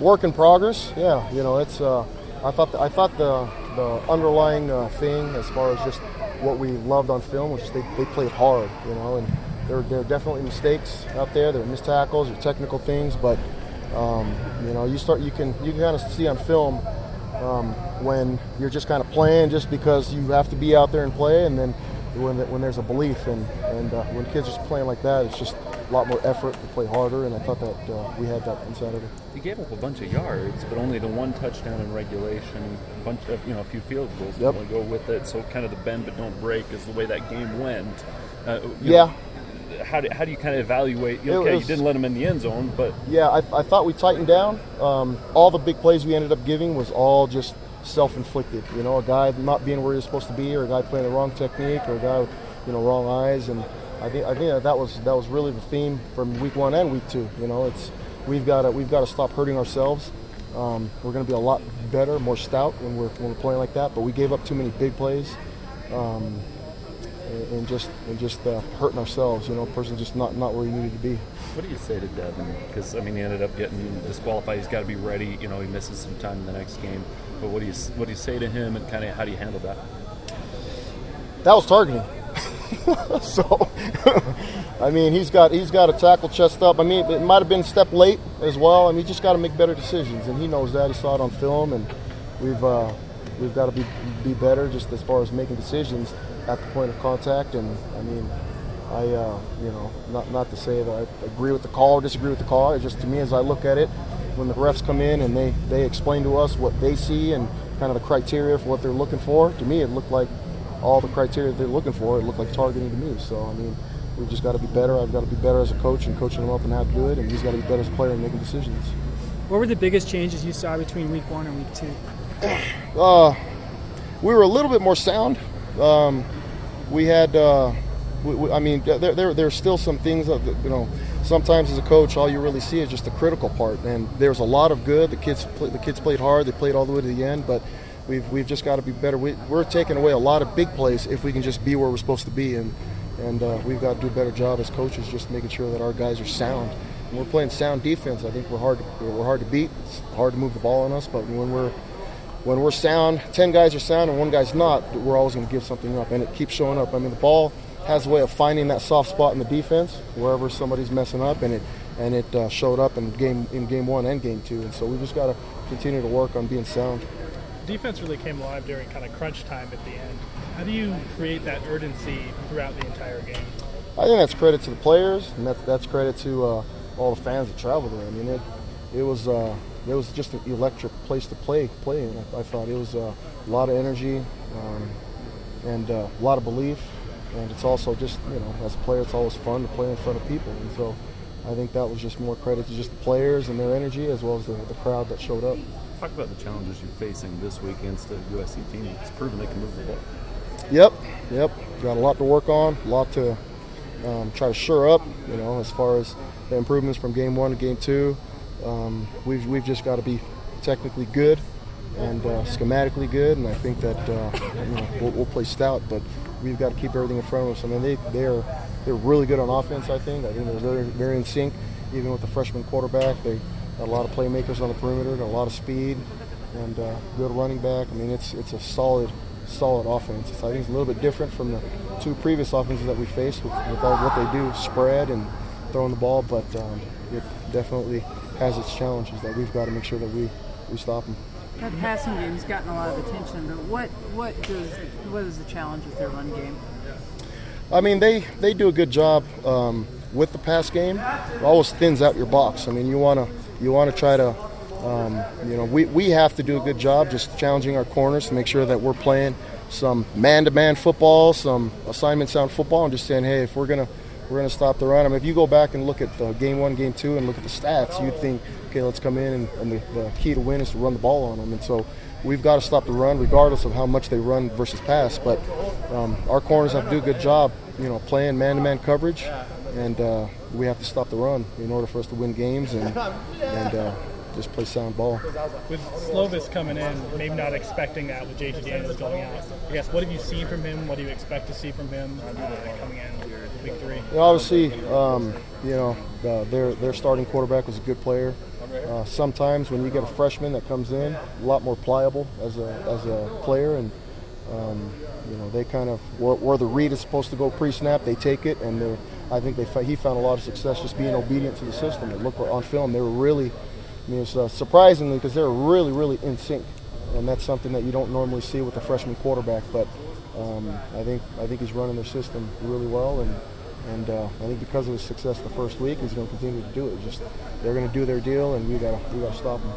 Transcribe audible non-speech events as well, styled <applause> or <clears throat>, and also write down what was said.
work in progress. Yeah, you know, it's. Uh, I thought the, I thought the the underlying uh, thing as far as just what we loved on film was just they, they played hard, you know, and there there are definitely mistakes out there. There are missed tackles, there are technical things, but um, you know, you start you can you can kind of see on film um, when you're just kind of playing just because you have to be out there and play, and then when when there's a belief and and uh, when kids are playing like that, it's just a lot more effort to play harder, and I thought that uh, we had that on Saturday. You gave up a bunch of yards, but only the one touchdown in regulation, a bunch of you know a few field goals Yep. to go with it. So kind of the bend but don't break is the way that game went. Uh, Yeah. know, how do, how do you kind of evaluate? You okay, was- you didn't let him in the end zone, but Yeah, I, I thought we tightened down. Um, all the big plays we ended up giving was all just self-inflicted. You know, a guy not being where he's supposed to be, or a guy playing the wrong technique, or a guy, you know, wrong eyes. And I think I think that, that was that was really the theme from week one and week two. You know, it's we've got to we've got to stop hurting ourselves. Um, we're going to be a lot better, more stout when we're when we're playing like that. But we gave up too many big plays. Um, and- just and just uh, hurting ourselves, you know, person just not, not where he needed to be. what do you say to Devin? Because I mean, he ended up getting disqualified. He's got to be ready. You know, he misses some time in the next game. But what do you what do you say to him, and kind of how do you handle that? that was targeting. <laughs> so, <laughs> I mean, he's got he's got a tackle chest up. I mean, it might have been step late as well. I mean, you just got to make better decisions, and he knows that. He saw it on film, and we've uh, we've got to be be better just as far as making decisions at the point of contact. And I mean, I uh, you know not not to say that I agree with the call or disagree with the call. It's just to me as I look at it, when the refs come in and they they explain to us what they see and kind of the criteria for what they're looking for. To me, it looked like all the criteria they're looking for. It looked like targeting to me. So I mean, we've just got to be better. I've got to be better as a coach and coaching him up and how to do it, and he's got to be better as a player and making decisions. What were the biggest changes you saw between week one and week two? <clears throat> Uh, we were a little bit more sound. Um, we had, uh, we, we, I mean, there, there, there's still some things that, you know, sometimes as a coach, all you really see is just the critical part. And there's a lot of good. The kids, play, the kids played hard. They played all the way to the end. But we've, we've just got to be better. We, we're taking away a lot of big plays if we can just be where we're supposed to be. And, and uh, we've got to do a better job as coaches, just making sure that our guys are sound. We're playing sound defense, I think we're hard. To, we're hard to beat. It's hard to move the ball on us. But when we're when we're sound, 10 guys are sound and one guy's not, we're always going to give something up. And it keeps showing up. I mean, the ball has a way of finding that soft spot in the defense wherever somebody's messing up, and it and it uh, showed up in game in game one and game two. And so we just got to continue to work on being sound. Defense really came alive during kind of crunch time at the end. How do you create that urgency throughout the entire game? I think that's credit to the players, and that's that's credit to uh, all the fans that traveled there. I mean, it it was uh, it was just an electric place to play play in. I, I thought it was uh, a lot of energy um, and uh, a lot of belief, and it's also just you know as a player, it's always fun to play in front of people, and so I think that was just more credit to just the players and their energy as well as the, the crowd that showed up. Talk about the challenges you're facing this week against the USC team. It's proven they can move the ball. Yep, yep. Got a lot to work on, a lot to um, try to shore up. You know, as far as the improvements from game one to game two, um, we've we've just got to be technically good and uh, schematically good, and I think that uh, you know we'll, we'll play stout, but we've got to keep everything in front of us. I mean, they they're they're really good on offense. I think. I think they're very very in sync, even with the freshman quarterback. They got a lot of playmakers on the perimeter, got a lot of speed, and uh, good running back. I mean, it's it's a solid solid offense. It's, I think it's a little bit different from the two previous offenses that we faced with, with all what they do, spread and throwing the ball, but um, it definitely has its challenges that we've got to make sure that we, we stop them. That passing game's gotten a lot of attention, but what what does what is the challenge with their run game? I mean, they, they do a good job um, with the pass game. It always thins out your box. I mean, you want to you want to try to, um, you know, we, we have to do a good job just challenging our corners to make sure that we're playing some man-to-man football, some assignment sound football, and just saying, hey, if we're gonna we're gonna stop the run. I mean, if you go back and look at the game one, game two, and look at the stats, you'd think, okay, let's come in, and, and the, the key to win is to run the ball on them. And so we've got to stop the run, regardless of how much they run versus pass. But um, our corners have to do a good job, you know, playing man-to-man coverage, and uh, we have to stop the run in order for us to win games and and uh, just play sound ball. With Slovis coming in, maybe not expecting that with JT Daniels going out. I guess what have you seen from him? What do you expect to see from him uh, coming in week three? You know, obviously, um, you know, uh, their their starting quarterback was a good player. uh, sometimes when you get a freshman that comes in, a lot more pliable as a as a player, and um, you know they kind of where, where the read is supposed to go pre-snap, they take it, and they're. I think they he found a lot of success just being obedient to the system. And look on film, they were really. I mean, it's uh, surprisingly because they're really, really in sync, and that's something that you don't normally see with a freshman quarterback. But um, I think I think he's running their system really well, and and uh, I think because of his success the first week, he's going to continue to do it. Just they're going to do their deal, and we got we got to stop them.